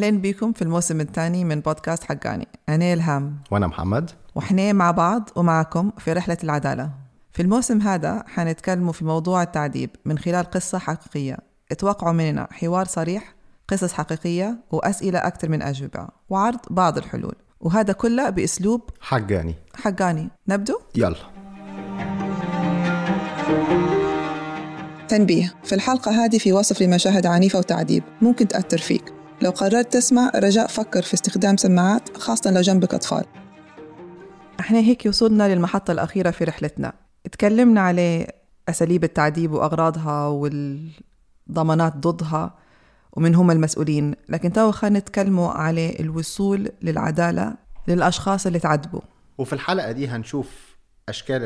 أهلين بكم في الموسم الثاني من بودكاست حقاني. أنا إلهام. وأنا محمد. وإحنا مع بعض ومعكم في رحلة العدالة. في الموسم هذا حنتكلموا في موضوع التعذيب من خلال قصة حقيقية. اتوقعوا مننا حوار صريح قصص حقيقية وأسئلة أكثر من أجوبة وعرض بعض الحلول. وهذا كله بأسلوب حقاني. حقاني. نبدو؟ يلا. تنبيه. في الحلقة هذه في وصف لمشاهد عنيفة وتعذيب. ممكن تأثر فيك. لو قررت تسمع رجاء فكر في استخدام سماعات خاصة لو جنبك أطفال. إحنا هيك وصلنا للمحطة الأخيرة في رحلتنا. تكلمنا على أساليب التعذيب وأغراضها والضمانات ضدها ومن هم المسؤولين. لكن تو خلينا نتكلموا على الوصول للعدالة للأشخاص اللي تعذبوا. وفي الحلقة دي هنشوف أشكال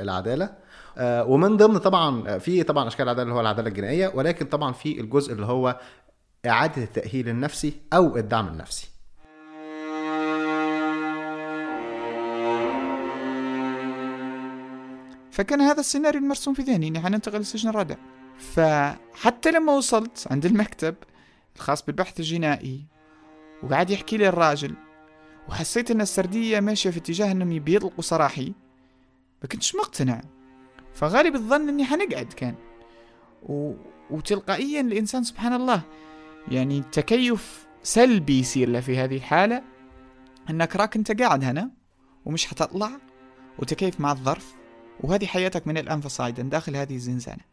العدالة. آه، ومن ضمن طبعا في طبعا أشكال العدالة اللي هو العدالة الجنائية ولكن طبعا في الجزء اللي هو إعادة التأهيل النفسي أو الدعم النفسي. فكان هذا السيناريو المرسوم في ذهني اني حننتقل للسجن الرابع. فحتى لما وصلت عند المكتب الخاص بالبحث الجنائي وقعد يحكي لي الراجل وحسيت أن السردية ماشية في اتجاه أنهم بيطلقوا سراحي ما كنتش مقتنع. فغالب الظن أني حنقعد كان. و... وتلقائيا الإنسان سبحان الله يعني تكيف سلبي يصير له في هذه الحالة إنك راك أنت قاعد هنا ومش حتطلع وتكيف مع الظرف وهذه حياتك من الآن فصاعدا داخل هذه الزنزانة.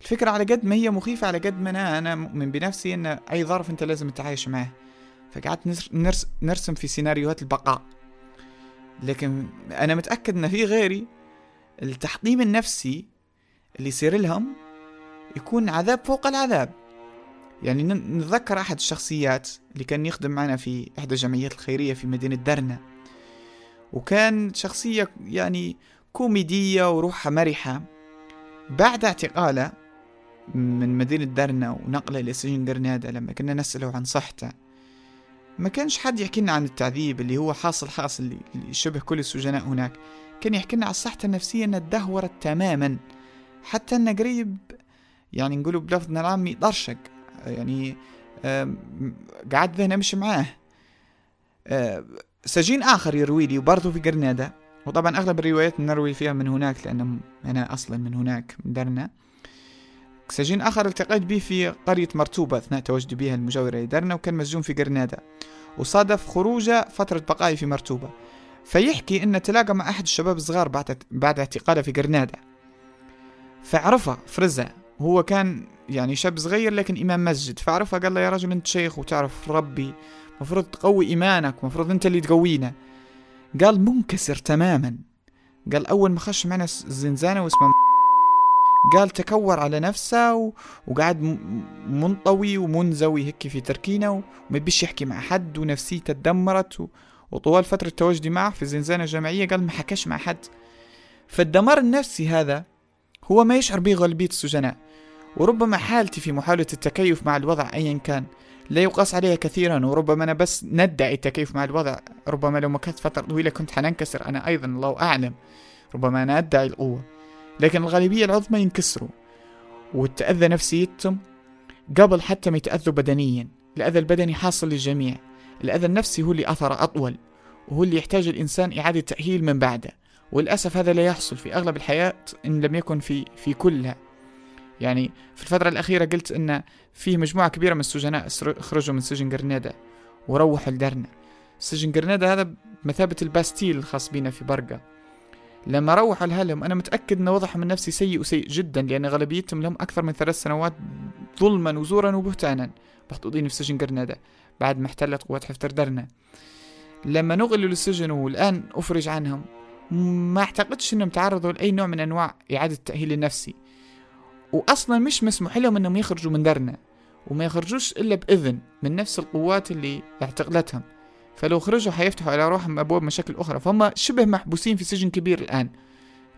الفكرة على قد ما هي مخيفة على قد ما أنا, أنا مؤمن بنفسي أن أي ظرف أنت لازم تتعايش معه. فقعدت نرس نرسم في سيناريوهات البقاء. لكن أنا متأكد أن في غيري التحطيم النفسي اللي يصير لهم يكون عذاب فوق العذاب. يعني نتذكر أحد الشخصيات اللي كان يخدم معنا في إحدى الجمعيات الخيرية في مدينة درنا. وكان شخصية يعني كوميدية وروحها مرحة. بعد اعتقاله من مدينة درنا ونقله إلى سجن لما كنا نسأله عن صحته ما كانش حد يحكي لنا عن التعذيب اللي هو حاصل حاصل اللي شبه كل السجناء هناك. كان يحكي لنا عن صحته النفسية إنها تدهورت تماما. حتى إنه قريب يعني نقولوا بلفظنا العامي طرشق. يعني قعد ذهنه مش معاه. سجين آخر يروي لي وبرضه في جرنادا وطبعا أغلب الروايات نروي فيها من هناك لأن أنا أصلا من هناك من درنا سجين آخر التقيت به في قرية مرتوبة أثناء تواجدي بها المجاورة لدرنا وكان مسجون في جرنادا وصادف خروجه فترة بقائي في مرتوبة. فيحكي إنه تلاقى مع أحد الشباب الصغار بعد بعد اعتقاله في جرنادا فعرفه فرزة هو كان يعني شاب صغير لكن إمام مسجد. فعرفه قال له يا رجل أنت شيخ وتعرف ربي مفروض تقوي إيمانك مفروض أنت اللي تقوينا. قال منكسر تماما. قال أول ما خش معنا الزنزانة واسمه قال تكور على نفسه و... وقعد منطوي ومنزوي هيك في تركينة وما بيش يحكي مع حد ونفسيته تدمرت و... وطوال فترة تواجدي معه في الزنزانة الجامعية قال ما حكاش مع حد. فالدمار النفسي هذا هو ما يشعر به غالبية السجناء. وربما حالتي في محاولة التكيف مع الوضع أيا كان. لا يقاس عليها كثيرا وربما أنا بس ندعي التكيف مع الوضع. ربما لو مكثت فترة طويلة كنت حننكسر أنا أيضا الله أعلم. ربما أنا أدعي القوة. لكن الغالبية العظمى ينكسروا. وتأذى نفسيتهم قبل حتى ما يتأذوا بدنيا. الأذى البدني حاصل للجميع. الأذى النفسي هو اللي أثره أطول وهو اللي يحتاج الإنسان إعادة تأهيل من بعده. وللأسف هذا لا يحصل في أغلب الحياة إن لم يكن في في كلها. يعني في الفترة الأخيرة قلت إن فيه مجموعة كبيرة من السجناء خرجوا من سجن جرنادا وروحوا لدرنا سجن جرنادا هذا بمثابة الباستيل الخاص بنا في برقة. لما روحوا لهلهم أنا متأكد أن وضعهم النفسي سيء وسيء جدا لأن غالبيتهم لهم أكثر من ثلاث سنوات ظلما وزورا وبهتانا محطوطين في سجن جرنادا بعد ما احتلت قوات حفتر درنا لما نقلوا للسجن والآن أفرج عنهم ما أعتقدش إنهم تعرضوا لأي نوع من أنواع إعادة التأهيل النفسي. واصلا مش مسموح لهم إنهم يخرجوا من درنا وما يخرجوش إلا بإذن من نفس القوات اللي اعتقلتهم. فلو خرجوا حيفتحوا على روحهم أبواب مشاكل أخرى. فهم شبه محبوسين في سجن كبير الآن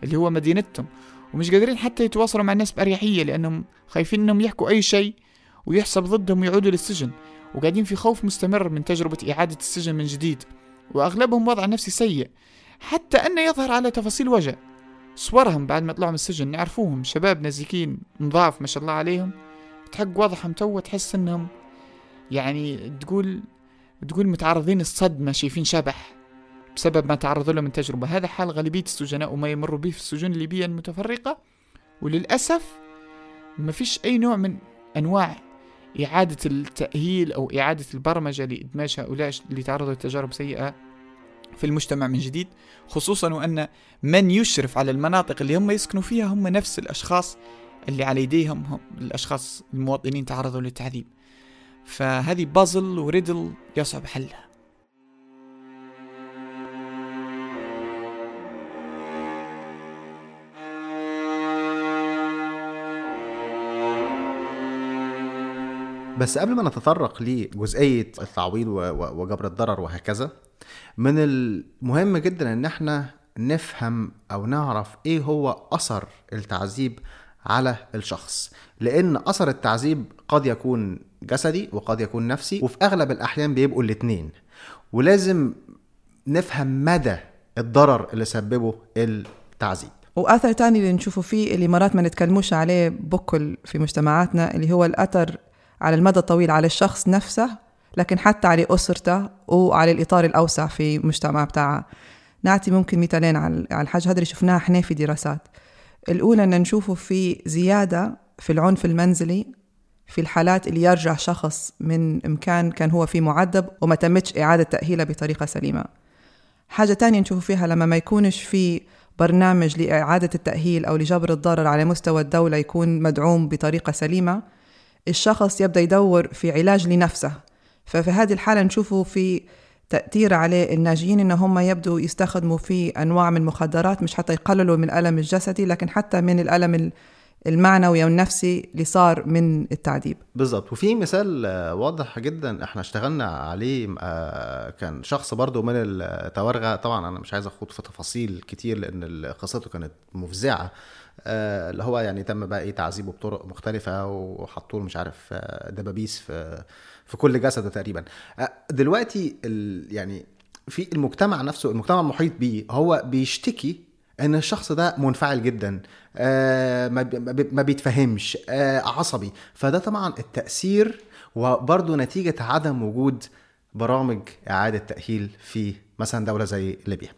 اللي هو مدينتهم ومش قادرين حتى يتواصلوا مع الناس بأريحية لأنهم خايفين إنهم يحكوا أي شيء ويحسب ضدهم ويعودوا للسجن. وقاعدين في خوف مستمر من تجربة إعادة السجن من جديد وأغلبهم وضع نفسي سيء حتى أنه يظهر على تفاصيل وجه صورهم بعد ما طلعوا من السجن نعرفوهم شباب نزيكين نظاف ما شاء الله عليهم. تحق وضعهم تو تحس إنهم يعني تقول تقول متعرضين الصدمة شايفين شبح بسبب ما تعرضوا له من تجربة. هذا حال غالبية السجناء وما يمروا به في السجون الليبية المتفرقة. وللأسف ما فيش أي نوع من أنواع إعادة التأهيل أو إعادة البرمجة لإدماج هؤلاء اللي تعرضوا لتجارب سيئة. في المجتمع من جديد خصوصا وأن من يشرف على المناطق اللي هم يسكنوا فيها هم نفس الأشخاص اللي على يديهم هم الأشخاص المواطنين تعرضوا للتعذيب. فهذه بازل وريدل يصعب حلها. بس قبل ما نتطرق لجزئية التعويض وجبر الضرر وهكذا من المهم جدا إن إحنا نفهم أو نعرف إيه هو أثر التعذيب على الشخص. لأن أثر التعذيب قد يكون جسدي وقد يكون نفسي وفي أغلب الأحيان بيبقوا الاتنين. ولازم نفهم مدى الضرر اللي سببه التعذيب. وآثر تاني اللي نشوفه فيه اللي مرات ما نتكلموش عليه بكل في مجتمعاتنا اللي هو الأثر على المدى الطويل على الشخص نفسه لكن حتى على أسرته وعلى الإطار الأوسع في المجتمع بتاعه. نعطي ممكن مثالين على الحاجة هذا اللي شفناها إحنا في دراسات. الأولى أن نشوفه في زيادة في العنف المنزلي في الحالات اللي يرجع شخص من مكان كان هو فيه معذب وما تمتش إعادة تأهيله بطريقة سليمة. حاجة تانية نشوف فيها لما ما يكونش في برنامج لإعادة التأهيل أو لجبر الضرر على مستوى الدولة يكون مدعوم بطريقة سليمة الشخص يبدأ يدور في علاج لنفسه. ففي هذه الحالة نشوفه في تأثير عليه الناجيين إن هم يبدوا يستخدموا في أنواع من المخدرات مش حتى يقللوا من الألم الجسدي لكن حتى من الألم المعنوي أو النفسي اللي صار من التعذيب. بالظبط وفي مثال واضح جدا إحنا اشتغلنا عليه كان شخص برضو من التوارغة. طبعا أنا مش عايز أخوض في تفاصيل كتير لأن قصته كانت مفزعة. آه، اللي هو يعني تم بقى إيه تعذيبه بطرق مختلفة وحطوا له مش عارف آه، دبابيس في في كل جسده تقريبا. آه، دلوقتي يعني في المجتمع نفسه المجتمع المحيط بيه هو بيشتكي إن الشخص ده منفعل جدا ما بيتفهمش عصبي. فده طبعا التأثير وبرضه نتيجة عدم وجود برامج إعادة تأهيل في مثلا دولة زي ليبيا.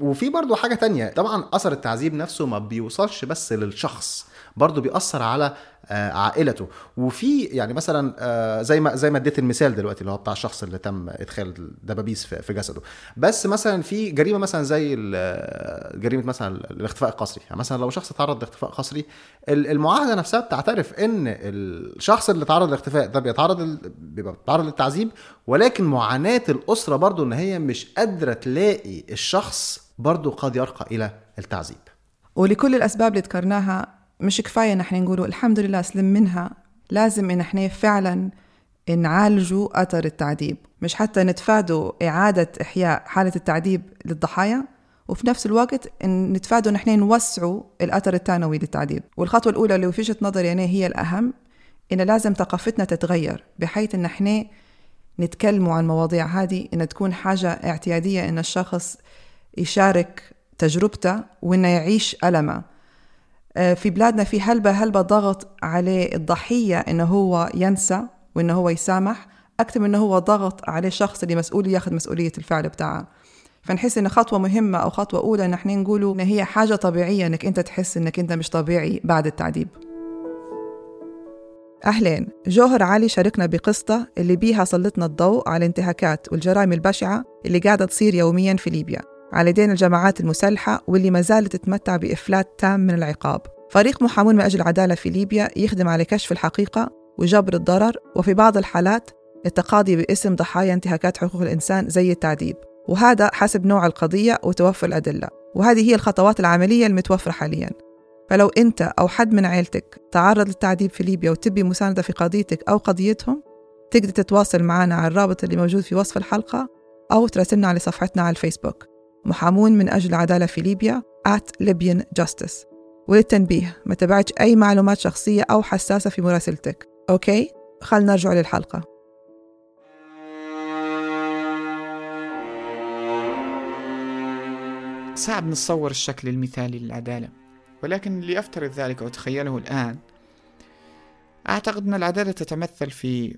وفي برضو حاجة تانية طبعا أثر التعذيب نفسه ما بيوصلش بس للشخص. برضه بيأثر على آه، عائلته. وفي يعني مثلا آه، زي ما زي ما اديت المثال دلوقتي اللي هو بتاع الشخص اللي تم إدخال الدبابيس في جسده. بس مثلا في جريمة مثلا زي آه، جريمة مثلا الاختفاء القسري. يعني مثلا لو شخص تعرض لاختفاء قسري المعاهدة نفسها بتعترف إن الشخص اللي تعرض للاختفاء ده بيتعرض بيبقى بيتعرض للتعذيب ولكن معاناة الأسرة برضه إن هي مش قادرة تلاقي الشخص برضه قد يرقى إلى التعذيب. ولكل الأسباب اللي ذكرناها مش كفاية نحن نقولوا الحمد لله سلم منها لازم إن إحنا فعلا نعالجوا أثر التعذيب. مش حتى نتفادوا إعادة إحياء حالة التعذيب للضحايا وفي نفس الوقت إن نتفادوا نحن نوسعوا الأثر الثانوي للتعذيب. والخطوة الأولى اللي في نظري يعني هي الأهم إن لازم ثقافتنا تتغير بحيث إن إحنا نتكلموا عن المواضيع هذه إن تكون حاجة اعتيادية إن الشخص يشارك تجربته وإنه يعيش ألمه. آه، في بلادنا في هلبة هلبة ضغط عليه الضحية إنه هو ينسى وإنه هو يسامح أكثر من إنه هو ضغط عليه الشخص اللي مسؤول ياخذ مسؤولية الفعل بتاعه. فنحس إن خطوة مهمة أو خطوة أولى إن إحنا نقولوا إن هي حاجة طبيعية إنك أنت تحس إنك أنت مش طبيعي بعد التعذيب. أهلين جوهر علي شاركنا بقصته اللي بيها سلطنا الضوء على الانتهاكات والجرائم البشعة اللي قاعدة تصير يوميا في ليبيا. على يدين الجماعات المسلحة واللي ما زالت تتمتع بإفلات تام من العقاب. فريق محامون من أجل العدالة في ليبيا يخدم على كشف الحقيقة وجبر الضرر وفي بعض الحالات التقاضي باسم ضحايا انتهاكات حقوق الإنسان زي التعذيب. وهذا حسب نوع القضية وتوفر الأدلة. وهذه هي الخطوات العملية المتوفرة حاليا. فلو أنت أو حد من عيلتك تعرض للتعذيب في ليبيا وتبي مساندة في قضيتك أو قضيتهم تقدر تتواصل معنا على الرابط اللي موجود في وصف الحلقة أو تراسلنا على صفحتنا على الفيسبوك. محامون من أجل العدالة في ليبيا at Libyan Justice. وللتنبيه ما تبعتش أي معلومات شخصية أو حساسة في مراسلتك. أوكي؟ خلنا نرجع للحلقة. صعب نتصور الشكل المثالي للعدالة ولكن لأفترض ذلك وأتخيله الآن أعتقد أن العدالة تتمثل في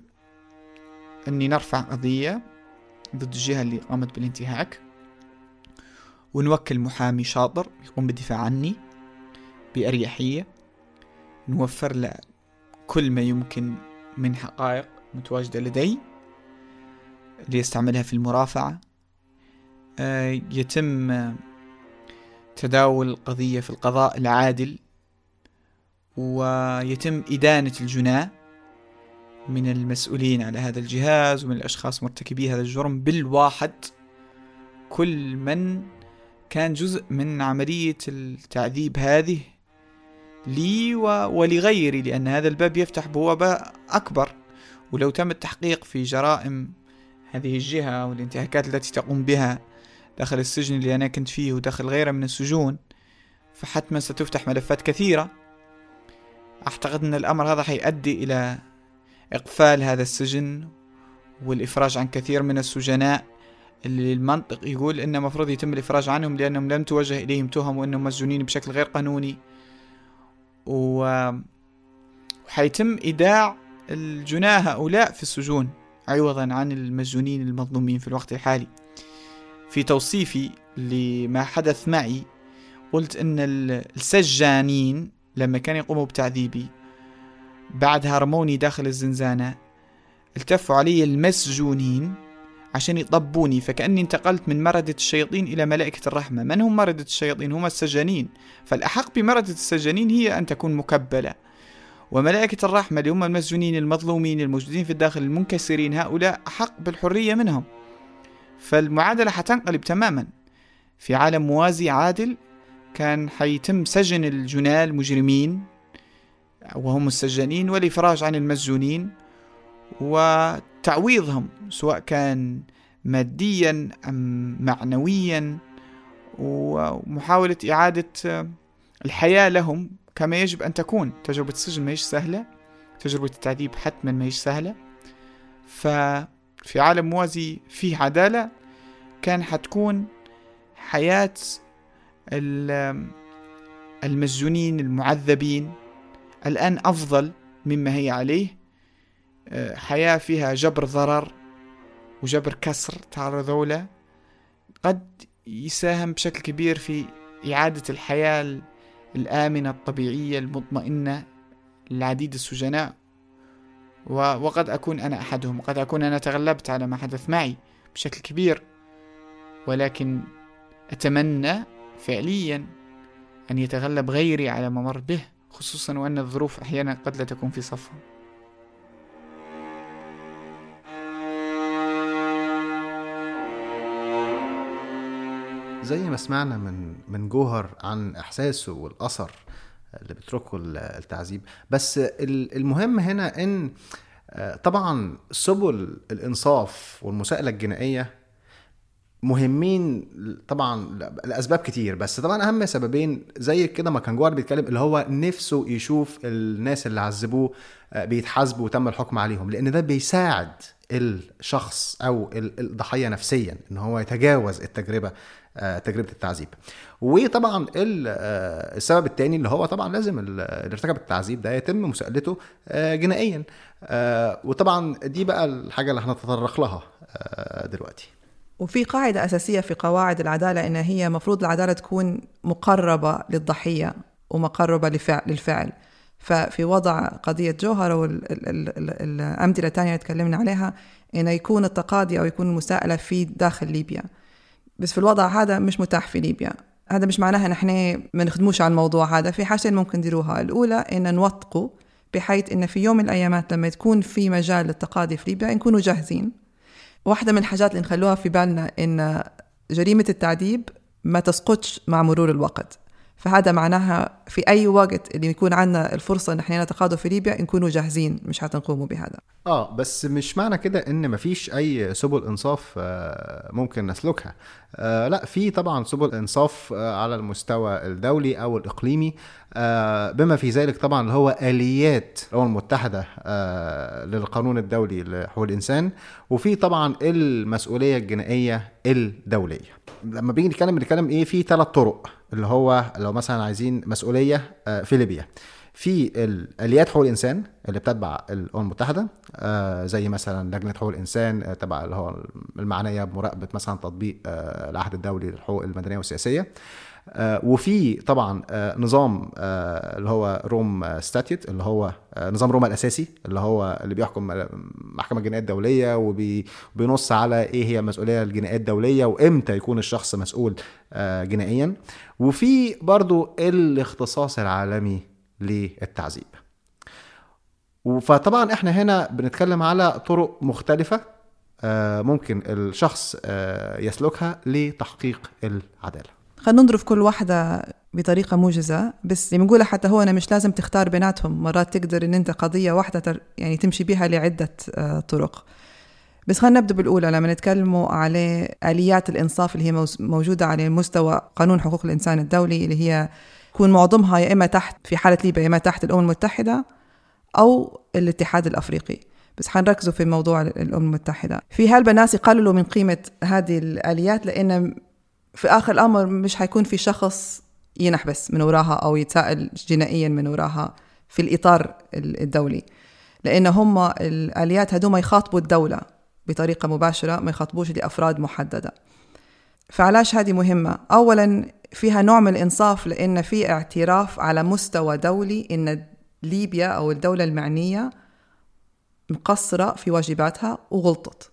أني نرفع قضية ضد الجهة اللي قامت بالانتهاك. ونوكل محامي شاطر يقوم بالدفاع عني بأريحية. نوفر له كل ما يمكن من حقائق متواجدة لدي ليستعملها في المرافعة. آه، يتم تداول القضية في القضاء العادل ويتم إدانة الجناة من المسؤولين على هذا الجهاز ومن الأشخاص مرتكبي هذا الجرم بالواحد. كل من كان جزء من عملية التعذيب هذه لي ولغيري لأن هذا الباب يفتح بوابة أكبر. ولو تم التحقيق في جرائم هذه الجهة والانتهاكات التي تقوم بها داخل السجن اللي أنا كنت فيه وداخل غيره من السجون فحتما ستفتح ملفات كثيرة. أعتقد أن الأمر هذا حيؤدي إلى إقفال هذا السجن والإفراج عن كثير من السجناء. اللي المنطق يقول إنه مفروض يتم الإفراج عنهم لأنهم لم توجه إليهم تهم وأنهم مسجونين بشكل غير قانوني. و... وحيتم إيداع الجناة هؤلاء في السجون عوضا عن المسجونين المظلومين في الوقت الحالي. في توصيفي لما حدث معي قلت إن السجانين لما كانوا يقوموا بتعذيبي بعدها رموني داخل الزنزانة التفوا علي المسجونين عشان يطبوني فكأني انتقلت من مردة الشياطين إلى ملائكة الرحمة. من هم مردة الشياطين؟ هم السجانين. فالأحق بمردة السجانين هي أن تكون مكبلة. وملائكة الرحمة اللي هم المسجونين المظلومين الموجودين في الداخل المنكسرين هؤلاء أحق بالحرية منهم. فالمعادلة حتنقلب تماما. في عالم موازي عادل كان حيتم سجن الجنال المجرمين وهم السجانين والإفراج عن المسجونين وتعويضهم سواء كان ماديا أم معنويا ومحاولة إعادة الحياة لهم كما يجب أن تكون. تجربة السجن ما هيش سهلة تجربة التعذيب حتما ما هيش سهلة. ففي عالم موازي فيه عدالة كان حتكون حياة المسجونين المعذبين الآن أفضل مما هي عليه. حياة فيها جبر ضرر وجبر كسر تعرضوا قد يساهم بشكل كبير في إعادة الحياة الآمنة الطبيعية المطمئنة لعديد السجناء. وقد أكون أنا أحدهم وقد أكون أنا تغلبت على ما حدث معي بشكل كبير. ولكن أتمنى فعليا أن يتغلب غيري على ما مر به خصوصا وأن الظروف أحيانا قد لا تكون في صفهم زي ما سمعنا من من جوهر عن إحساسه والأثر اللي بتركه التعذيب. بس المهم هنا إن آه، طبعا سبل الإنصاف والمساءلة الجنائية مهمين طبعا لأسباب كتير. بس طبعا أهم سببين زي كده ما كان جوهر بيتكلم اللي هو نفسه يشوف الناس اللي عذبوه آه، بيتحاسبوا وتم الحكم عليهم لأن ده بيساعد الشخص أو الضحية نفسيا إن هو يتجاوز التجربة آه، تجربة التعذيب. وطبعا آه، السبب الثاني اللي هو طبعا لازم اللي ارتكب التعذيب ده يتم مساءلته جنائيا. وطبعا دي بقى الحاجة اللي هنتطرق لها دلوقتي. وفي قاعدة أساسية في قواعد العدالة إن هي مفروض العدالة تكون مقربة للضحية ومقربة للفعل. ففي وضع قضية جوهر والأمثلة الثانية اللي تكلمنا عليها إنه يكون التقاضي أو يكون المساءلة في داخل ليبيا. بس في الوضع هذا مش متاح في ليبيا. هذا مش معناها إن إحنا ما نخدموش على الموضوع هذا. في حاجتين ممكن نديروها. الأولى إن نوثقوا بحيث إن في يوم من الأيامات لما تكون في مجال للتقاضي في ليبيا نكونوا جاهزين. واحدة من الحاجات اللي نخلوها في بالنا إن جريمة التعذيب ما تسقطش مع مرور الوقت. فهذا معناها في أي وقت اللي يكون عندنا الفرصة إن إحنا نتقاضوا في ليبيا نكونوا جاهزين مش حتنقوموا بهذا. آه بس مش معنى كده إن مفيش أي سبل إنصاف آه، ممكن نسلكها. آه لا في طبعا سبل إنصاف آه على المستوى الدولي أو الإقليمي. آه بما في ذلك طبعا اللي هو آليات الأمم المتحدة آه للقانون الدولي لحقوق الإنسان وفي طبعا المسؤولية الجنائية الدولية. لما بيجي نتكلم بنتكلم إيه في ثلاث طرق اللي هو لو مثلا عايزين مسؤولية آه، في ليبيا. في اليات حقوق الإنسان اللي بتتبع الأمم المتحدة آه زي مثلا لجنة حقوق الإنسان آه تبع اللي هو المعنية بمراقبة مثلا تطبيق آه العهد الدولي للحقوق المدنية والسياسية. وفي طبعا نظام اللي هو روم ستاتيوت اللي هو نظام روما الأساسي اللي هو اللي بيحكم محكمة الجنائيه الدولية وبينص على إيه هي المسؤوليه الجنائيه الدولية وإمتى يكون الشخص مسؤول جنائيا. وفي برضو الاختصاص العالمي للتعذيب. فطبعا إحنا هنا بنتكلم على طرق مختلفة ممكن الشخص يسلكها لتحقيق العدالة. خلينا نضرب كل واحدة بطريقة موجزة بس اللي بنقولها حتى هو أنا مش لازم تختار بيناتهم مرات تقدر إن أنت قضية واحدة يعني تمشي بها لعدة طرق. بس خلينا نبدأ بالأولى لما نتكلموا على آليات الإنصاف اللي هي موجودة على مستوى قانون حقوق الإنسان الدولي اللي هي يكون معظمها يا إما تحت في حالة ليبيا يا إما تحت الأمم المتحدة أو الاتحاد الأفريقي. بس حنركزوا في موضوع الأمم المتحدة. في هالبناس يقللوا من قيمة هذه الآليات لأن في آخر الأمر مش حيكون في شخص ينحبس من وراها أو يتساءل جنائيا من وراها في الإطار الدولي. لأن هم الآليات هدوما يخاطبوا الدولة بطريقة مباشرة ما يخاطبوش لأفراد محددة. فعلاش هذه مهمة؟ أولا فيها نوع من الإنصاف لأن في اعتراف على مستوى دولي إن ليبيا أو الدولة المعنية مقصرة في واجباتها وغلطت.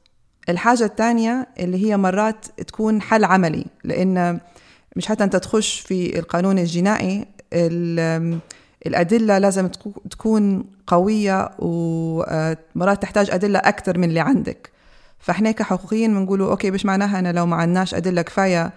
الحاجة الثانية اللي هي مرات تكون حل عملي لأن مش حتى أنت تخش في القانون الجنائي الأدلة لازم تكون قوية ومرات تحتاج أدلة أكثر من اللي عندك. فإحنا كحقوقيين بنقولوا أوكي مش معناها أنا لو ما عندناش أدلة كفاية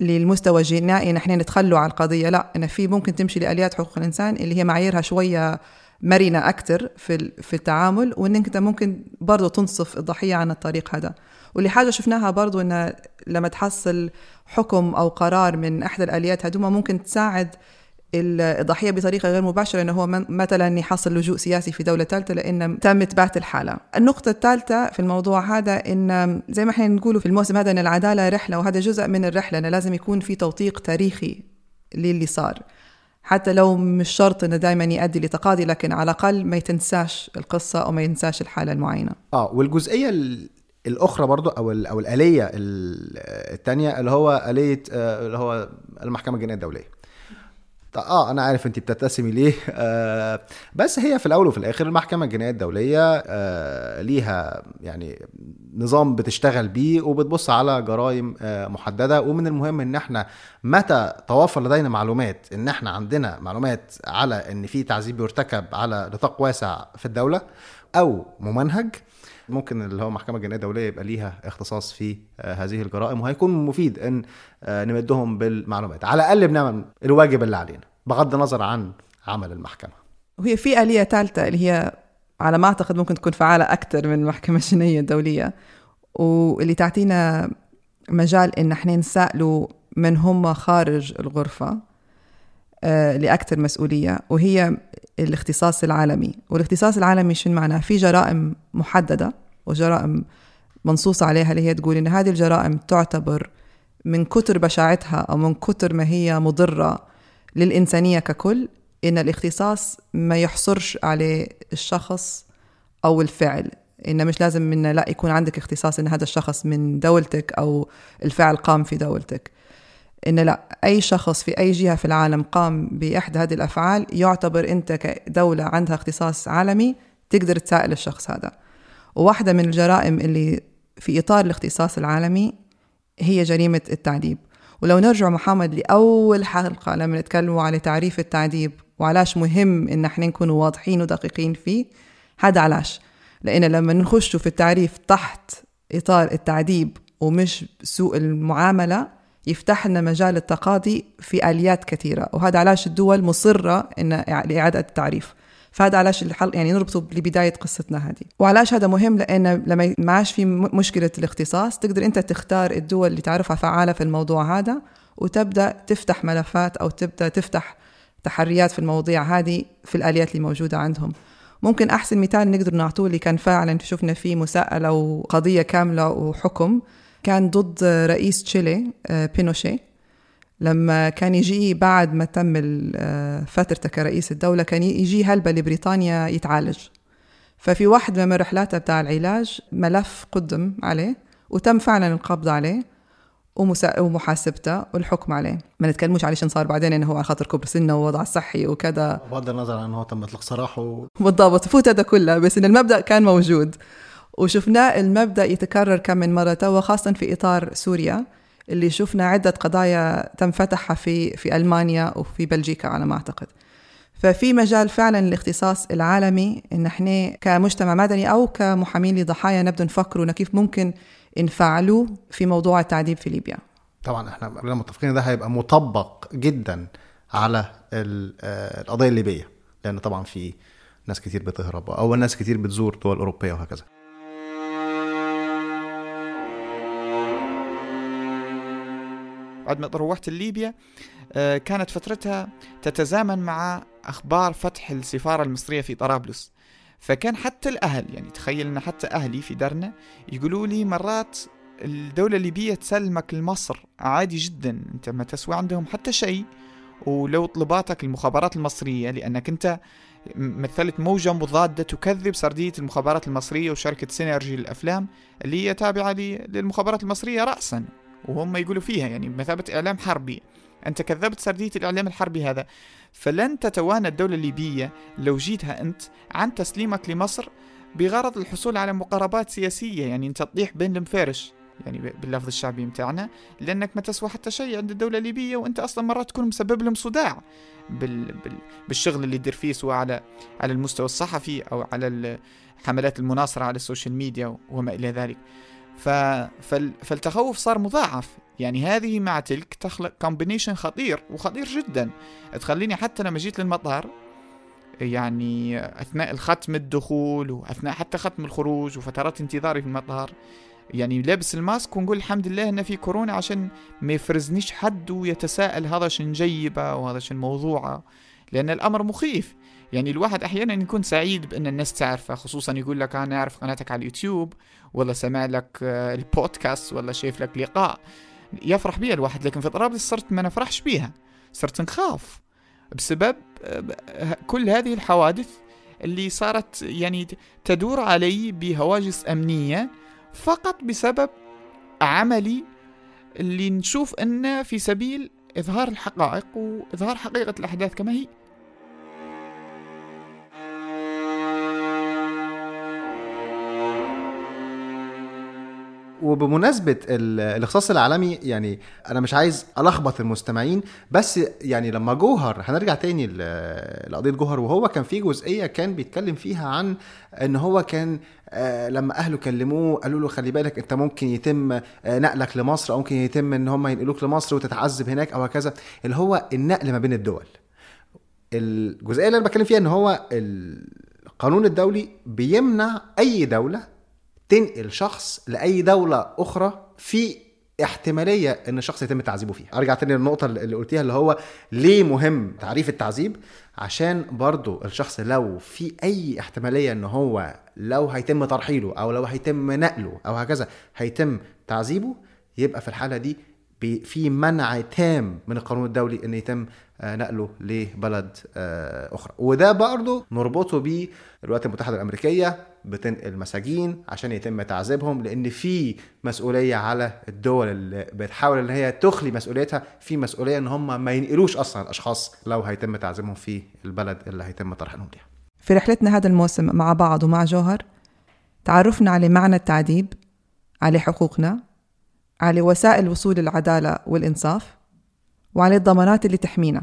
للمستوى الجنائي نحن نتخلوا على القضية. لا أنا في ممكن تمشي لآليات حقوق الإنسان اللي هي معاييرها شوية مرنة أكثر في في التعامل وإنك أنت ممكن برضه تنصف الضحية عن الطريق هذا. واللي حاجة شفناها برضه إن لما تحصل حكم أو قرار من إحدى الآليات هدوما ممكن تساعد الضحية بطريقة غير مباشرة إنه هو مثلا يحصل لجوء سياسي في دولة ثالثة لأن تم إثبات الحالة النقطة الثالثة في الموضوع هذا إن زي ما إحنا نقوله في الموسم هذا إن العدالة رحلة وهذا جزء من الرحلة إنه لازم يكون في توثيق تاريخي للي صار حتى لو مش شرط إنه دائما يؤدي لتقاضي لكن على الأقل ما يتنساش القصة أو ما ينساش الحالة المعينة. آه والجزئية الأخرى برضو أو أو الآلية الثانية اللي هو آلية اللي هو المحكمة الجنائية الدولية. آه أنا عارف انت بتبتسمي ليه آه بس هي في الأول وفي الآخر المحكمة الجنائية الدولية آه ليها يعني نظام بتشتغل بيه وبتبص على جرائم آه محددة. ومن المهم إن إحنا متى توفر لدينا معلومات إن إحنا عندنا معلومات على إن في تعذيب يرتكب على نطاق واسع في الدولة أو ممنهج ممكن اللي هو المحكمه الجنائيه الدوليه يبقى ليها اختصاص في هذه الجرائم وهيكون مفيد إن نمدهم بالمعلومات. على الأقل بنعمل الواجب اللي علينا بغض النظر عن عمل المحكمة. وهي في آلية ثالثة اللي هي على ما أعتقد ممكن تكون فعالة أكثر من المحكمة الجنائية الدولية واللي تعطينا مجال إن إحنا نسألوا من هم خارج الغرفة لأكثر مسؤولية وهي الاختصاص العالمي. والاختصاص العالمي شنو معناه؟ في جرائم محددة وجرائم منصوص عليها اللي هي تقول إن هذه الجرائم تعتبر من كتر بشاعتها أو من كتر ما هي مضرة للإنسانية ككل إن الاختصاص ما يحصرش على الشخص أو الفعل. إن مش لازم إن لا يكون عندك اختصاص إن هذا الشخص من دولتك أو الفعل قام في دولتك. إن لا أي شخص في أي جهة في العالم قام بإحدى هذه الأفعال يعتبر أنت كدولة عندها اختصاص عالمي تقدر تسائل الشخص هذا. وواحدة من الجرائم اللي في إطار الاختصاص العالمي هي جريمة التعذيب. ولو نرجع محمد لأول حلقة لما نتكلموا على تعريف التعذيب وعلاش مهم إن إحنا نكون واضحين ودقيقين فيه هذا علاش؟ لأن لما نخش في التعريف تحت إطار التعذيب ومش سوء المعاملة يفتح لنا مجال التقاضي في آليات كثيرة وهذا علاش الدول مصرة إن لإعادة التعريف. فهذا علاش الحل يعني نربطه لبداية قصتنا هذه. وعلاش هذا مهم؟ لأن لما معاش في مشكلة الاختصاص تقدر أنت تختار الدول اللي تعرفها فعالة في الموضوع هذا وتبدأ تفتح ملفات أو تبدأ تفتح تحريات في المواضيع هذه في الآليات اللي موجودة عندهم. ممكن أحسن مثال نقدر نعطوه اللي كان فعلا شفنا فيه مساءلة وقضية كاملة وحكم كان ضد رئيس تشيلي بينوشي لما كان يجي بعد ما تم ال- فترته كرئيس الدولة كان يجي هلبة لبريطانيا يتعالج. ففي واحد من رحلاته بتاع العلاج ملف قدم عليه وتم فعلا القبض عليه ومسا... ومحاسبته والحكم عليه. ما نتكلموش عليه عشان صار بعدين إنه هو على خاطر كبر سنه ووضع الصحي وكذا. بغض النظر عن ان هو تم إطلاق سراحه. بالضبط فوت هذا كله بس إن المبدأ كان موجود. وشفناه المبدأ يتكرر كم من مرة توا خاصه في إطار سوريا اللي شفنا عدة قضايا تم فتحها في في ألمانيا وفي بلجيكا على ما أعتقد. ففي مجال فعلا الاختصاص العالمي إن إحنا كمجتمع مدني أو كمحامين لضحايا نبدا نفكروا إن كيف ممكن نفعلوا في موضوع التعذيب في ليبيا. طبعا إحنا كلنا متفقين ده هيبقى مطبق جدا على آه، القضية الليبية لأن طبعا في ناس كتير بتهرب أو ناس كتير بتزور دول أوروبية وهكذا. بعد ما روحت ليبيا آه، كانت فترتها تتزامن مع أخبار فتح السفارة المصرية في طرابلس. فكان حتى الأهل يعني تخيل أن حتى أهلي في درنا يقولوا لي مرات الدولة الليبية تسلمك لمصر عادي جدا أنت ما تسوى عندهم حتى شيء. ولو طلباتك المخابرات المصرية لأنك أنت مثلت موجة مضادة تكذب سردية المخابرات المصرية وشركة سينرجي للأفلام اللي هي تابعة للمخابرات المصرية رأسا. وهم يقولوا فيها يعني بمثابة إعلام حربي. أنت كذبت سردية الإعلام الحربي هذا. فلن تتوانى الدولة الليبية لو جيتها أنت عن تسليمك لمصر بغرض الحصول على مقاربات سياسية يعني أنت تطيح بين المفارش يعني باللفظ الشعبي متاعنا لأنك ما تسوى حتى شيء عند الدولة الليبية وأنت أصلا مرات تكون مسبب لهم صداع بال... بال... بالشغل اللي يدير فيه سواء على على المستوى الصحفي أو على حملات المناصرة على ال social media وما إلى ذلك. ف... فال... فالتخوف صار مضاعف. يعني هذه مع تلك تخلق combination خطير وخطير جدا. تخليني حتى لما جيت للمطار يعني أثناء الختم الدخول وأثناء حتى ختم الخروج وفترات انتظاري في المطار يعني لابس الماسك ونقول الحمد لله انه في كورونا عشان ما يفرزنيش حد ويتساءل هذا شن جيبة وهذا شن موضوعة لأن الأمر مخيف. يعني الواحد أحيانا يكون سعيد بأن الناس تعرفه خصوصا يقول لك أنا أعرف قناتك على اليوتيوب ولا سمع لك آه، البودكاست ولا شايف لك لقاء. يفرح بيها الواحد لكن في طرابلس صرت ما نفرحش بيها صرت نخاف بسبب آه، كل هذه الحوادث اللي صارت يعني تدور علي بهواجس أمنية فقط بسبب عملي اللي نشوف أنه في سبيل إظهار الحقائق وإظهار حقيقة الأحداث كما هي. وبمناسبة ال- الإختصاص العالمي يعني أنا مش عايز ألخبط المستمعين بس يعني لما جوهر هنرجع تاني ل- لقضية جوهر وهو كان في جزئية كان بيتكلم فيها عن إن هو كان آه، لما أهله كلموه قالوا له خلي بالك أنت ممكن يتم آه، نقلك لمصر أو ممكن يتم إن هم ينقلوك لمصر وتتعذب هناك أو هكذا اللي هو النقل ما بين الدول. الجزئية اللي أنا بتكلم فيها إن هو القانون الدولي بيمنع أي دولة تنقل شخص لأي دولة أخرى في احتمالية إن الشخص يتم تعذيبه فيها. أرجع تاني للنقطة اللي قلتيها اللي هو ليه مهم تعريف التعذيب؟ عشان برضو الشخص لو في أي احتمالية إن هو لو هيتم ترحيله أو لو هيتم نقله أو هكذا هيتم تعذيبه يبقى في الحالة دي في منع تام من القانون الدولي إن يتم آه، نقله لبلد آه، أخرى. وده برضه نربطه بالولايات المتحدة الأمريكية بتنقل مساجين عشان يتم تعذيبهم لأن في مسؤولية على الدول اللي بتحاول إن هي تخلي مسؤوليتها في مسؤولية إن هم ما ينقلوش أصلا الأشخاص لو هيتم تعذيبهم في البلد اللي هيتم ترحيلهم ليها. في رحلتنا هذا الموسم مع بعض ومع جوهر تعرفنا على معنى التعذيب على حقوقنا على وسائل وصول العدالة والإنصاف وعلى الضمانات اللي تحمينا.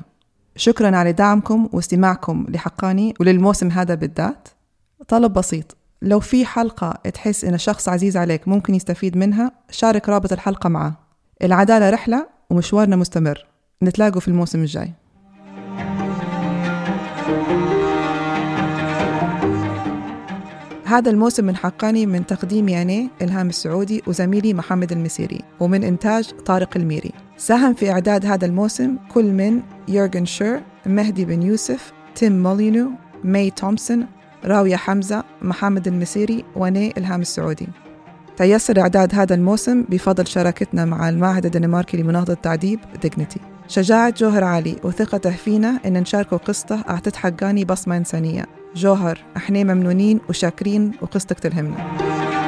شكرا على دعمكم واستماعكم لحقاني وللموسم هذا بالذات. طلب بسيط. لو في حلقة تحس إن شخص عزيز عليك ممكن يستفيد منها شارك رابط الحلقة معه. العدالة رحلة ومشوارنا مستمر. نتلاقوا في الموسم الجاي. هذا الموسم من حقاني من تقديمي أنا إلهام السعودي وزميلي محمد المسيري ومن إنتاج طارق الميري. ساهم في إعداد هذا الموسم كل من يورغن شير مهدي بن يوسف تيم مولينو ماي تومسون راوية حمزة محمد المسيري وأنا إلهام السعودي. تيسر إعداد هذا الموسم بفضل شراكتنا مع المعهد الدنماركي لمناهضة التعذيب Dignity شجاعة جوهر علي وثقته فينا إن نشاركه قصته أعطت حقاني بصمة إنسانية. جوهر إحنا ممنونين وشاكرين وقصتك تلهمنا.